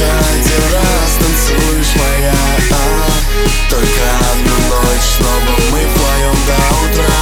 Только раз танцуешь моя Только одну ночь, снова мы вдвоем до утра.